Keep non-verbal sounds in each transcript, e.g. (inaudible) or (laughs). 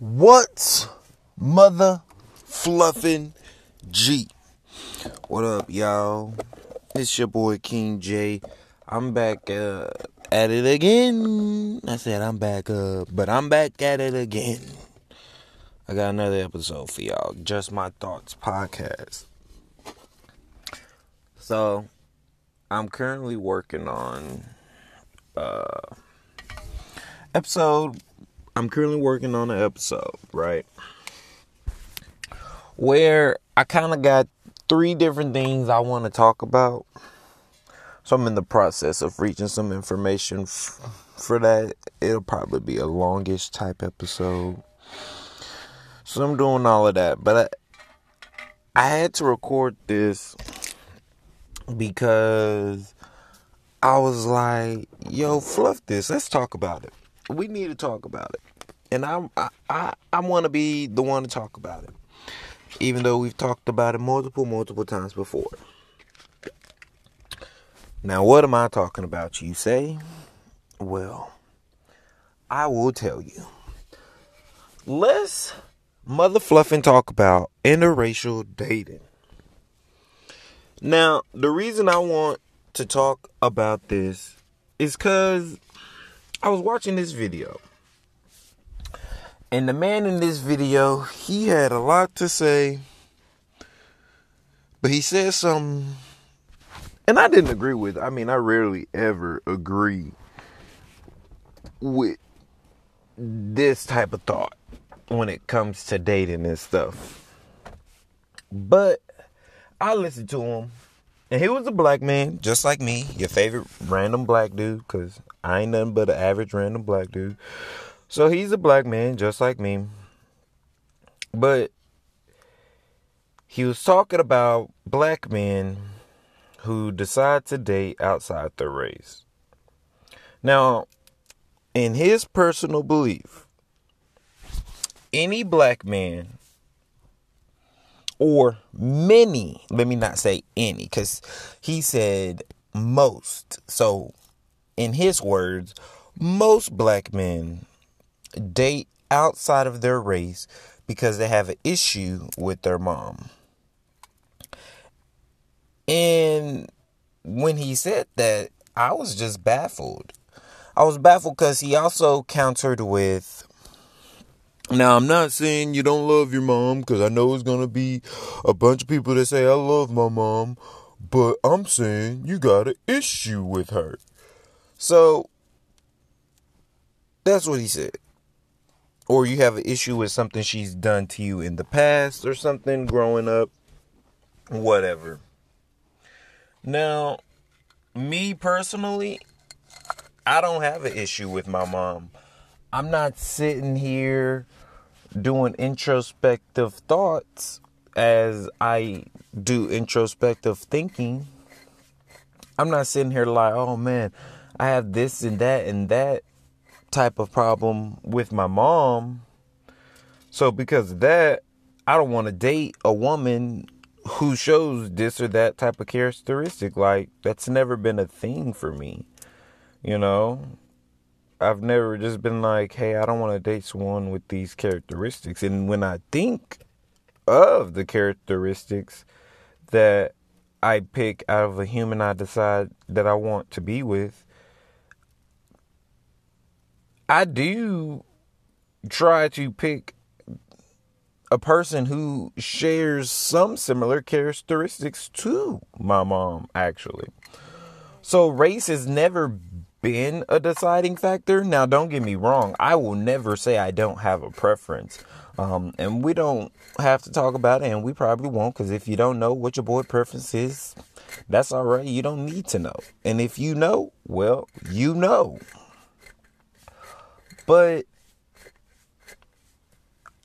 What's mother fluffin' G? What up, y'all? It's your boy King J. I'm back uh, at it again. I said I'm back up, but I'm back at it again. I got another episode for y'all. Just My Thoughts podcast. So, I'm currently working on uh episode I'm currently working on an episode, right? Where I kind of got three different things I want to talk about. So I'm in the process of reaching some information f- for that. It'll probably be a longish type episode. So I'm doing all of that, but I, I had to record this because I was like, "Yo, fluff this. Let's talk about it." we need to talk about it. And I'm, I, I, I want to be the one to talk about it. Even though we've talked about it multiple, multiple times before. Now, what am I talking about, you say? Well, I will tell you. Let's mother fluffing talk about interracial dating. Now, the reason I want to talk about this is because I was watching this video. And the man in this video, he had a lot to say. But he said something and I didn't agree with. I mean, I rarely ever agree with this type of thought when it comes to dating and stuff. But I listened to him and he was a black man, just like me, your favorite random black dude, because I ain't nothing but an average random black dude. So he's a black man, just like me. But he was talking about black men who decide to date outside their race. Now, in his personal belief, any black man or many, let me not say any, because he said most. So, in his words, most black men date outside of their race because they have an issue with their mom. And when he said that, I was just baffled. I was baffled because he also countered with now, I'm not saying you don't love your mom because I know it's going to be a bunch of people that say I love my mom, but I'm saying you got an issue with her. So, that's what he said. Or you have an issue with something she's done to you in the past or something growing up, whatever. Now, me personally, I don't have an issue with my mom. I'm not sitting here doing introspective thoughts as I do introspective thinking. I'm not sitting here like, oh man, I have this and that and that type of problem with my mom. So because of that, I don't want to date a woman who shows this or that type of characteristic. Like that's never been a thing for me. You know, I've never just been like, hey, I don't want to date someone with these characteristics. And when I think of the characteristics that I pick out of a human I decide that I want to be with, I do try to pick a person who shares some similar characteristics to my mom, actually. So race has never been a deciding factor. Now, don't get me wrong, I will never say I don't have a preference. Um, and we don't have to talk about it, and we probably won't, because if you don't know what your boy preference is, that's all right. You don't need to know. And if you know, well, you know. But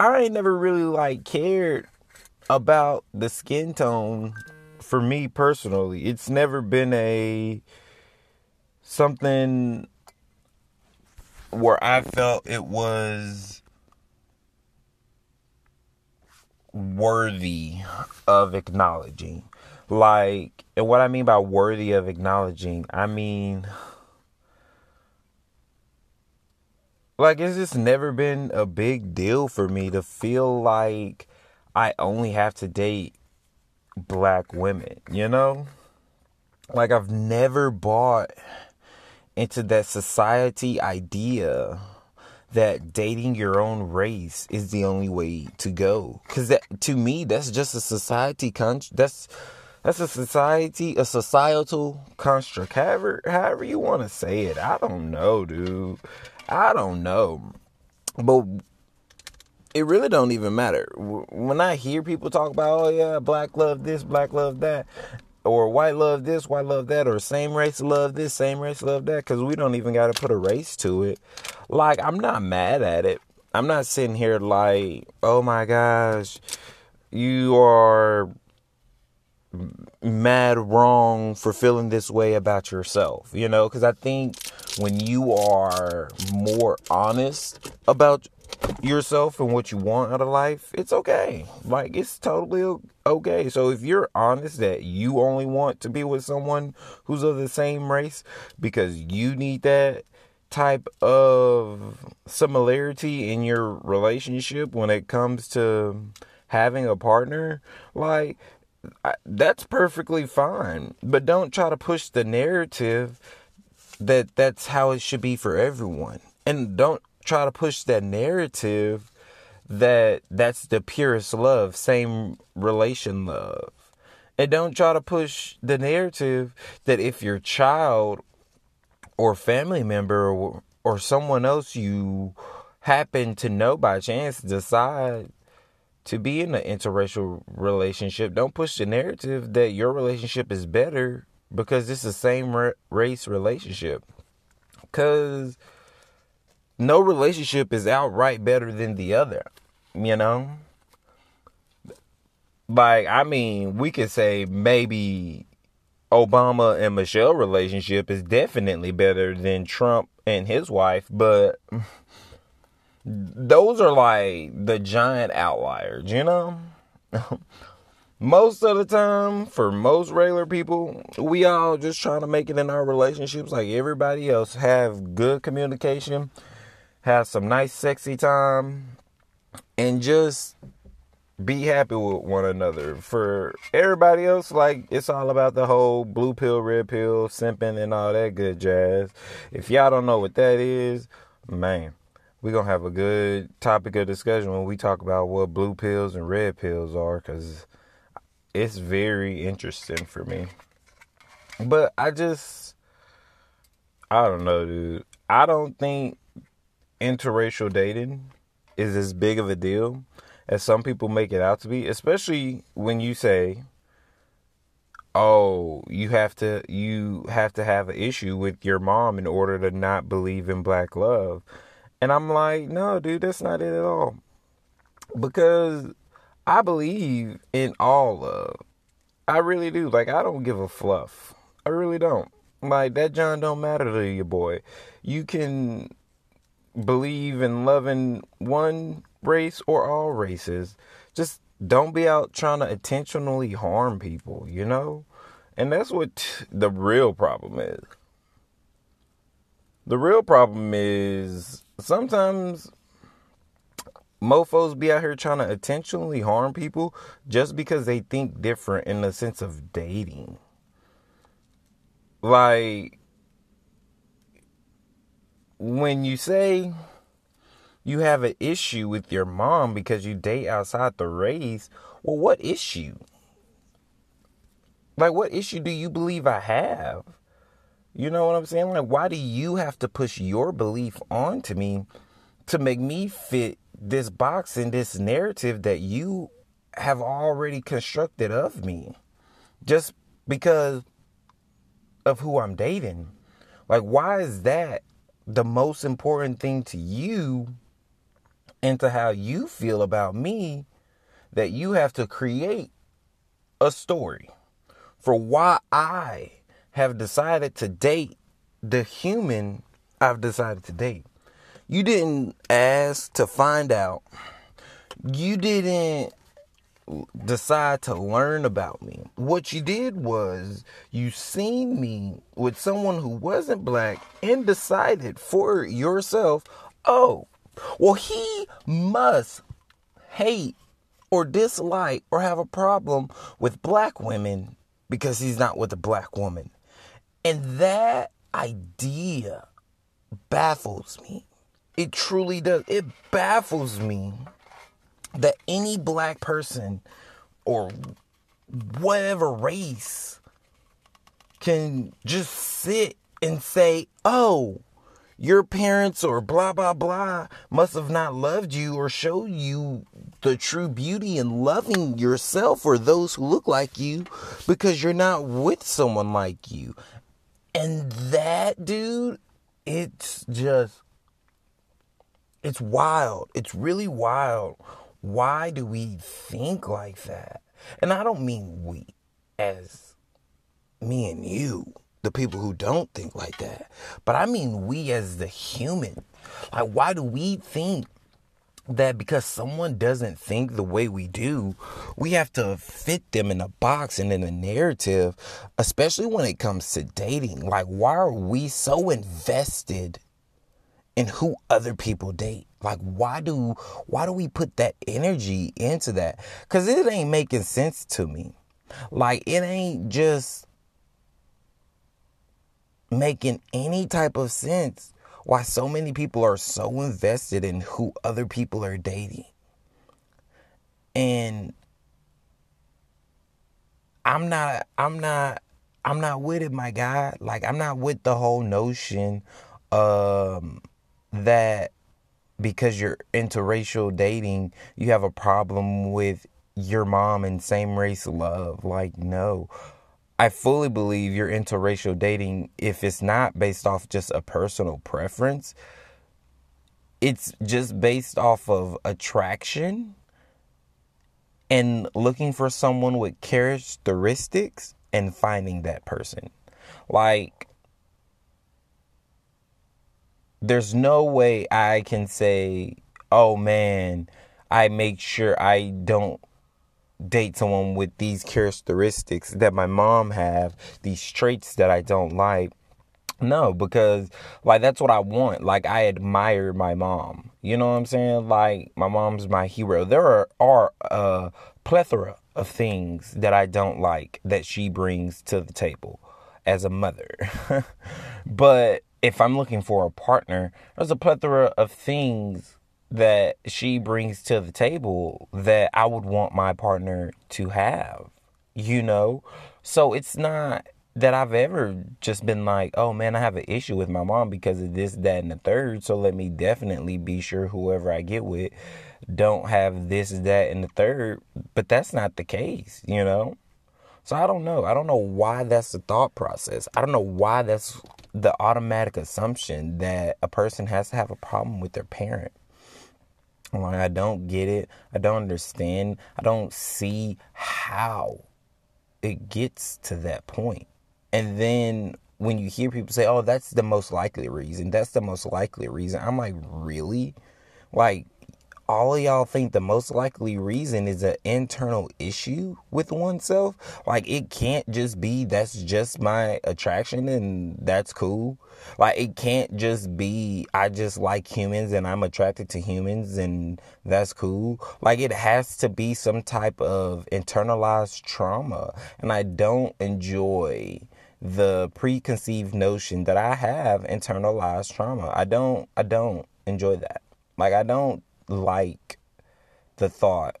I ain't never really like cared about the skin tone for me personally. It's never been a something where I felt it was worthy of acknowledging. Like, and what I mean by worthy of acknowledging, I mean like it's just never been a big deal for me to feel like I only have to date black women, you know? Like I've never bought into that society idea that dating your own race is the only way to go cuz that to me that's just a society con that's that's a society a societal construct. However however you want to say it. I don't know dude. I don't know. But it really don't even matter. When i hear people talk about oh yeah black love this black love that or white love this, white love that, or same race love this, same race love that, because we don't even got to put a race to it. Like, I'm not mad at it. I'm not sitting here like, oh my gosh, you are mad wrong for feeling this way about yourself, you know? Because I think when you are more honest about yourself and what you want out of life, it's okay. Like it's totally okay. So if you're honest that you only want to be with someone who's of the same race because you need that type of similarity in your relationship when it comes to having a partner, like that's perfectly fine. But don't try to push the narrative that that's how it should be for everyone. And don't try to push that narrative that that's the purest love, same relation love. And don't try to push the narrative that if your child or family member or, or someone else you happen to know by chance decide to be in an interracial relationship, don't push the narrative that your relationship is better because it's the same race relationship. Because no relationship is outright better than the other, you know? Like, I mean, we could say maybe Obama and Michelle relationship is definitely better than Trump and his wife, but (laughs) those are like the giant outliers, you know? (laughs) most of the time, for most regular people, we all just trying to make it in our relationships like everybody else, have good communication have some nice, sexy time, and just be happy with one another. For everybody else, like it's all about the whole blue pill, red pill, simping, and all that good jazz. If y'all don't know what that is, man, we're gonna have a good topic of discussion when we talk about what blue pills and red pills are, because it's very interesting for me. But I just, I don't know, dude. I don't think interracial dating is as big of a deal as some people make it out to be, especially when you say, "Oh, you have to you have to have an issue with your mom in order to not believe in black love." And I'm like, "No, dude, that's not it at all." Because I believe in all love. I really do. Like I don't give a fluff. I really don't. Like that John don't matter to you, boy. You can believe in loving one race or all races. Just don't be out trying to intentionally harm people, you know? And that's what the real problem is. The real problem is sometimes mofos be out here trying to intentionally harm people just because they think different in the sense of dating. Like, when you say you have an issue with your mom because you date outside the race, well, what issue? Like, what issue do you believe I have? You know what I'm saying? Like, why do you have to push your belief onto me to make me fit this box and this narrative that you have already constructed of me just because of who I'm dating? Like, why is that the most important thing to you and to how you feel about me that you have to create a story for why I have decided to date the human I've decided to date. You didn't ask to find out. You didn't decide to learn about me. What you did was you seen me with someone who wasn't black and decided for yourself, Oh, well, he must hate or dislike or have a problem with black women because he's not with a black woman. And that idea baffles me. It truly does. It baffles me that any black person or whatever race can just sit and say, oh, your parents or blah, blah, blah must have not loved you or showed you the true beauty in loving yourself or those who look like you because you're not with someone like you. And that, dude, it's just, it's wild. It's really wild. Why do we think like that? And I don't mean we as me and you, the people who don't think like that, but I mean we as the human. Like, why do we think that because someone doesn't think the way we do, we have to fit them in a box and in a narrative, especially when it comes to dating. Like, why are we so invested in who other people date? Like, why do why do we put that energy into that? Cause it ain't making sense to me. Like, it ain't just making any type of sense why so many people are so invested in who other people are dating. And I'm not I'm not I'm not with it, my guy. Like I'm not with the whole notion um that because you're interracial dating, you have a problem with your mom and same race love. Like no. I fully believe you're interracial dating if it's not based off just a personal preference. It's just based off of attraction and looking for someone with characteristics and finding that person. Like, there's no way I can say, oh man, I make sure I don't date someone with these characteristics that my mom have, these traits that I don't like. No, because like that's what I want. Like I admire my mom. You know what I'm saying? Like my mom's my hero. There are, are a plethora of things that I don't like that she brings to the table as a mother. (laughs) but if I'm looking for a partner, there's a plethora of things that she brings to the table that I would want my partner to have, you know? So it's not that I've ever just been like, oh man, I have an issue with my mom because of this, that, and the third. So let me definitely be sure whoever I get with don't have this, that, and the third. But that's not the case, you know? So I don't know. I don't know why that's the thought process. I don't know why that's the automatic assumption that a person has to have a problem with their parent. Like, I don't get it. I don't understand. I don't see how it gets to that point. And then when you hear people say, oh, that's the most likely reason, that's the most likely reason, I'm like, really? Like, all of y'all think the most likely reason is an internal issue with oneself. Like it can't just be that's just my attraction and that's cool. Like it can't just be I just like humans and I'm attracted to humans and that's cool. Like it has to be some type of internalized trauma. And I don't enjoy the preconceived notion that I have internalized trauma. I don't I don't enjoy that. Like I don't like the thought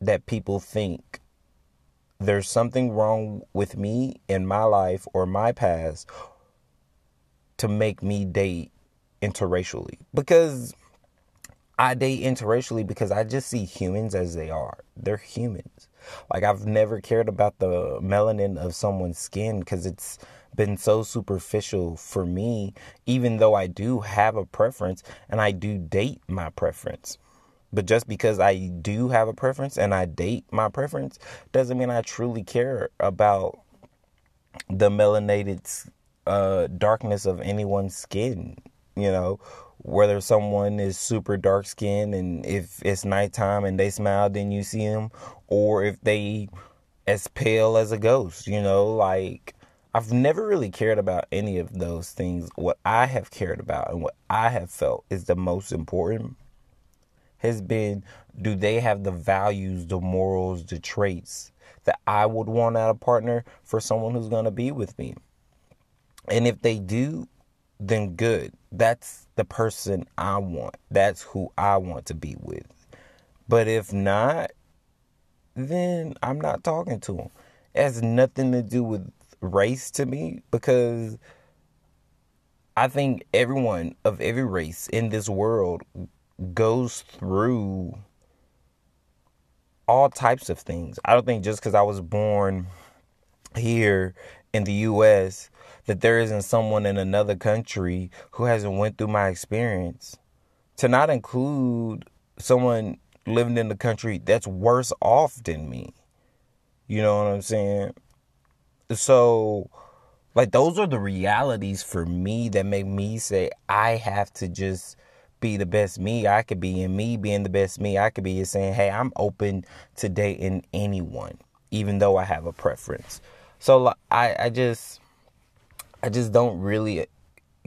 that people think there's something wrong with me in my life or my past to make me date interracially because I date interracially because I just see humans as they are. They're humans. Like I've never cared about the melanin of someone's skin because it's been so superficial for me, even though I do have a preference and I do date my preference. But just because I do have a preference and I date my preference doesn't mean I truly care about the melanated uh, darkness of anyone's skin. You know, whether someone is super dark skinned and if it's nighttime and they smile, then you see them, or if they as pale as a ghost. You know, like I've never really cared about any of those things. What I have cared about and what I have felt is the most important has been do they have the values, the morals, the traits that I would want out of a partner for someone who's going to be with me? And if they do, then good. That's the person I want. That's who I want to be with. But if not, then I'm not talking to them. It has nothing to do with race to me because I think everyone of every race in this world goes through all types of things. I don't think just because I was born here in the US that there isn't someone in another country who hasn't went through my experience. To not include someone living in the country that's worse off than me. You know what I'm saying? So like those are the realities for me that make me say I have to just be the best me I could be and me being the best me I could be is saying, "Hey, I'm open to dating anyone even though I have a preference." So I I just I just don't really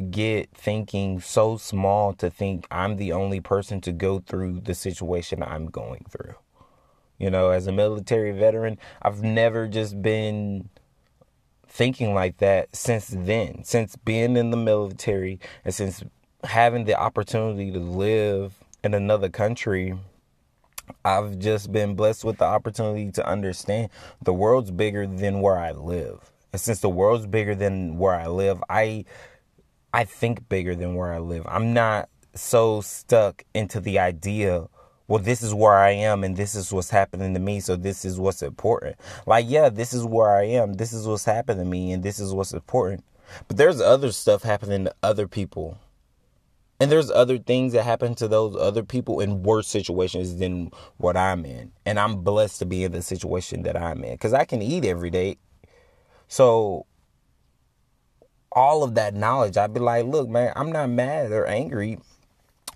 get thinking so small to think I'm the only person to go through the situation I'm going through. You know, as a military veteran, I've never just been thinking like that since then, since being in the military and since having the opportunity to live in another country. I've just been blessed with the opportunity to understand the world's bigger than where I live. And since the world's bigger than where I live, I I think bigger than where I live. I'm not so stuck into the idea, well, this is where I am and this is what's happening to me, so this is what's important. Like, yeah, this is where I am, this is what's happening to me, and this is what's important. But there's other stuff happening to other people. And there's other things that happen to those other people in worse situations than what I'm in. And I'm blessed to be in the situation that I'm in because I can eat every day so all of that knowledge, I'd be like, look, man, I'm not mad or angry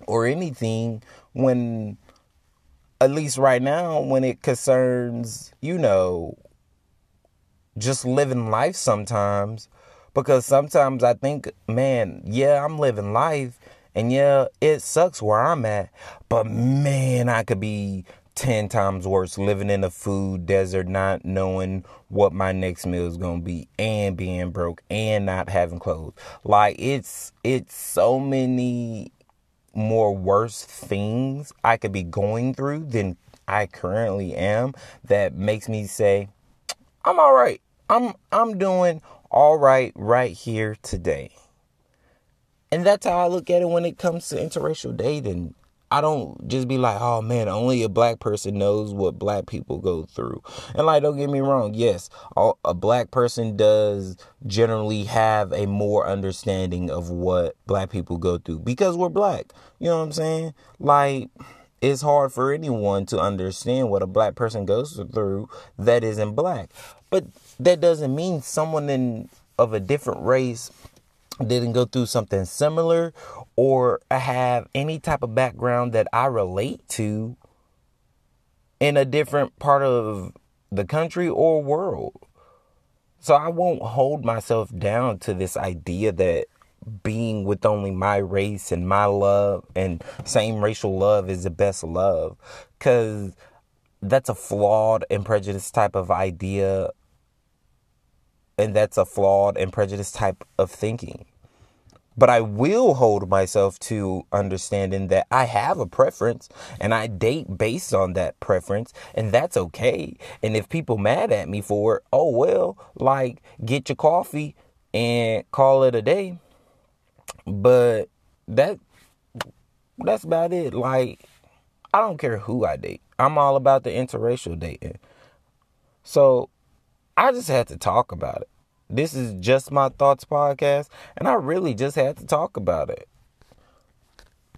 or anything when at least right now when it concerns, you know, just living life sometimes because sometimes I think, man, yeah, I'm living life and yeah, it sucks where I'm at, but man, I could be 10 times worse living in a food desert, not knowing what my next meal is going to be and being broke and not having clothes. Like it's it's so many more worse things I could be going through than I currently am that makes me say I'm all right. I'm I'm doing all right right here today. And that's how I look at it when it comes to interracial dating. I don't just be like, oh man, only a black person knows what black people go through. And like, don't get me wrong, yes, a black person does generally have a more understanding of what black people go through because we're black. You know what I'm saying? Like, it's hard for anyone to understand what a black person goes through that isn't black. But that doesn't mean someone in of a different race didn't go through something similar or have any type of background that I relate to in a different part of the country or world. So I won't hold myself down to this idea that being with only my race and my love and same racial love is the best love cuz that's a flawed and prejudiced type of idea and that's a flawed and prejudiced type of thinking. But I will hold myself to understanding that I have a preference and I date based on that preference, and that's okay. And if people mad at me for it, oh well, like get your coffee and call it a day. But that that's about it. Like I don't care who I date. I'm all about the interracial dating. So I just had to talk about it. This is just my thoughts podcast, and I really just had to talk about it.